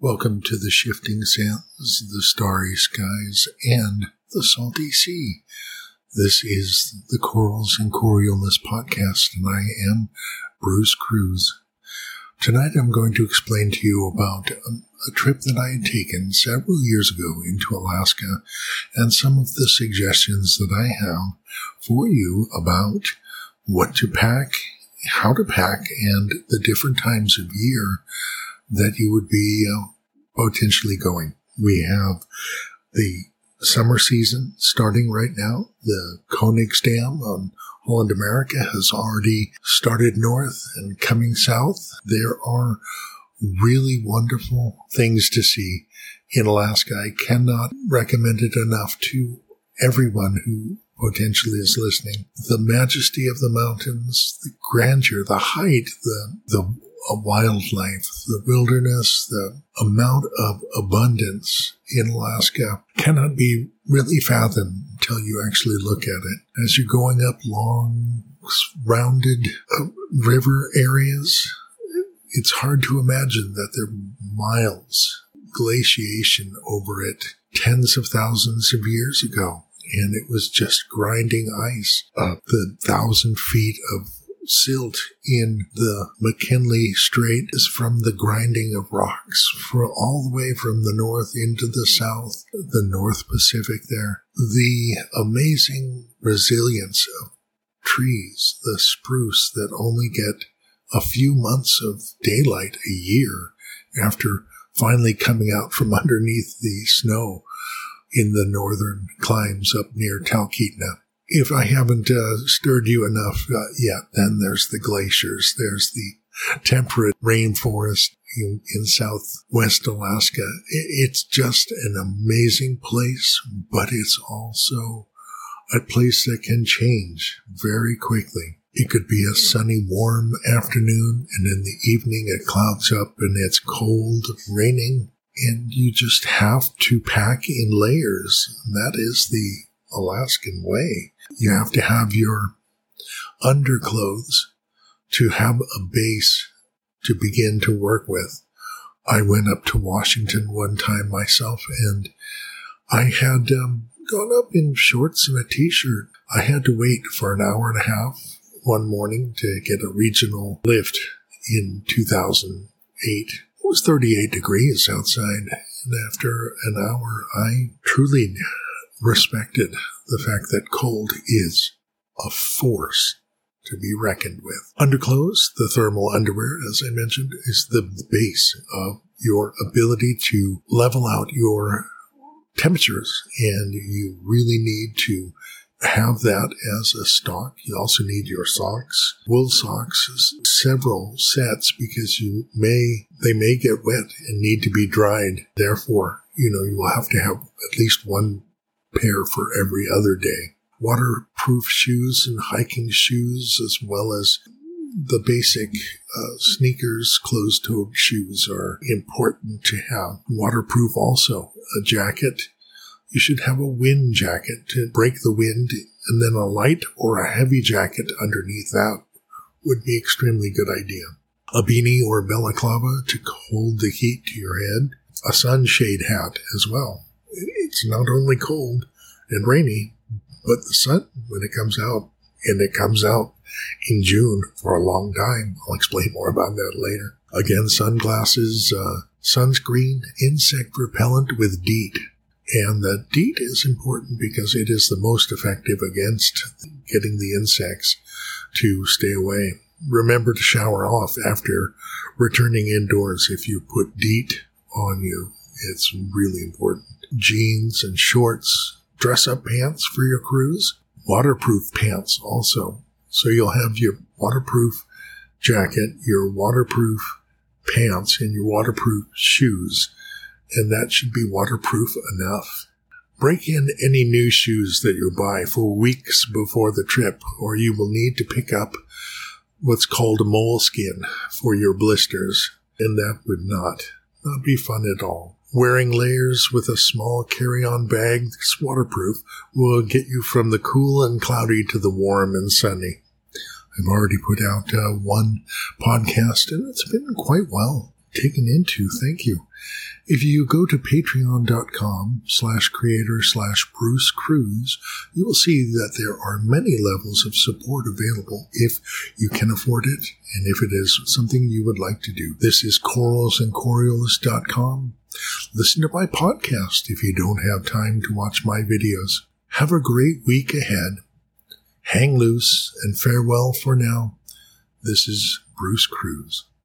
Welcome to the shifting sands, the starry skies, and the salty sea. This is the Corals and Coriolis podcast, and I am Bruce Cruise. Tonight I'm going to explain to you about um, a trip that I had taken several years ago into Alaska and some of the suggestions that I have for you about what to pack, how to pack, and the different times of year that you would be uh, potentially going. We have the summer season starting right now. The Koningsdam on Holland America has already started north and coming south. There are really wonderful things to see in Alaska. I cannot recommend it enough to everyone who potentially is listening. The majesty of the mountains, the grandeur, the height, the, the wildlife, the wilderness, the amount of abundance in Alaska cannot be really fathomed until you actually look at it. As you're going up long, rounded uh, river areas, it's hard to imagine that there are miles glaciation over it tens of thousands of years ago. And it was just grinding ice. up the thousand feet of silt in the McKinley Strait is from the grinding of rocks for all the way from the north into the south, the North Pacific there. The amazing resilience of trees, the spruce that only get a few months of daylight a year after finally coming out from underneath the snow in the northern climes up near Talkeetna if I haven't uh, stirred you enough uh, yet, then there's the glaciers. There's the temperate rainforest in, in southwest Alaska. It's just an amazing place, but it's also a place that can change very quickly. It could be a sunny, warm afternoon, and in the evening it clouds up and it's cold, raining, and you just have to pack in layers. That is the Alaskan way. You have to have your underclothes to have a base to begin to work with. I went up to Washington one time myself and I had um, gone up in shorts and a t-shirt. I had to wait for an hour and a half one morning to get a regional lift in 2008. It was 38 degrees outside. And after an hour, I truly respected the fact that cold is a force to be reckoned with. Underclothes, the thermal underwear, as I mentioned, is the base of your ability to level out your temperatures. And you really need to have that as a stock. You also need your socks, wool socks, several sets because you may, they may get wet and need to be dried. Therefore, you know, you will have to have at least one pair for every other day. Waterproof shoes and hiking shoes, as well as the basic uh, sneakers, closed toed shoes are important to have. Waterproof also. A jacket. You should have a wind jacket to break the wind, and then a light or a heavy jacket underneath that would be extremely good idea. A beanie or balaclava to hold the heat to your head. A sunshade hat as well it's not only cold and rainy, but the sun, when it comes out, and it comes out in June for a long time. I'll explain more about that later. Again, sunglasses, uh, sunscreen, insect repellent with DEET. And the DEET is important because it is the most effective against getting the insects to stay away. Remember to shower off after returning indoors if you put DEET on you. It's really important jeans and shorts, dress up pants for your cruise, waterproof pants also. So you'll have your waterproof jacket, your waterproof pants, and your waterproof shoes. And that should be waterproof enough. Break in any new shoes that you buy for weeks before the trip, or you will need to pick up what's called moleskin for your blisters, and that would not, not be fun at all. Wearing layers with a small carry-on bag that's waterproof will get you from the cool and cloudy to the warm and sunny. I've already put out uh, one podcast and it's been quite well. taken into. Thank you. If you go to patreon.com slash creator slash Bruce Cruise, you will see that there are many levels of support available if you can afford it and if it is something you would like to do. This is coralsandcoriolis.com. Listen to my podcast if you don't have time to watch my videos. Have a great week ahead. Hang loose and farewell for now. This is Bruce Cruise.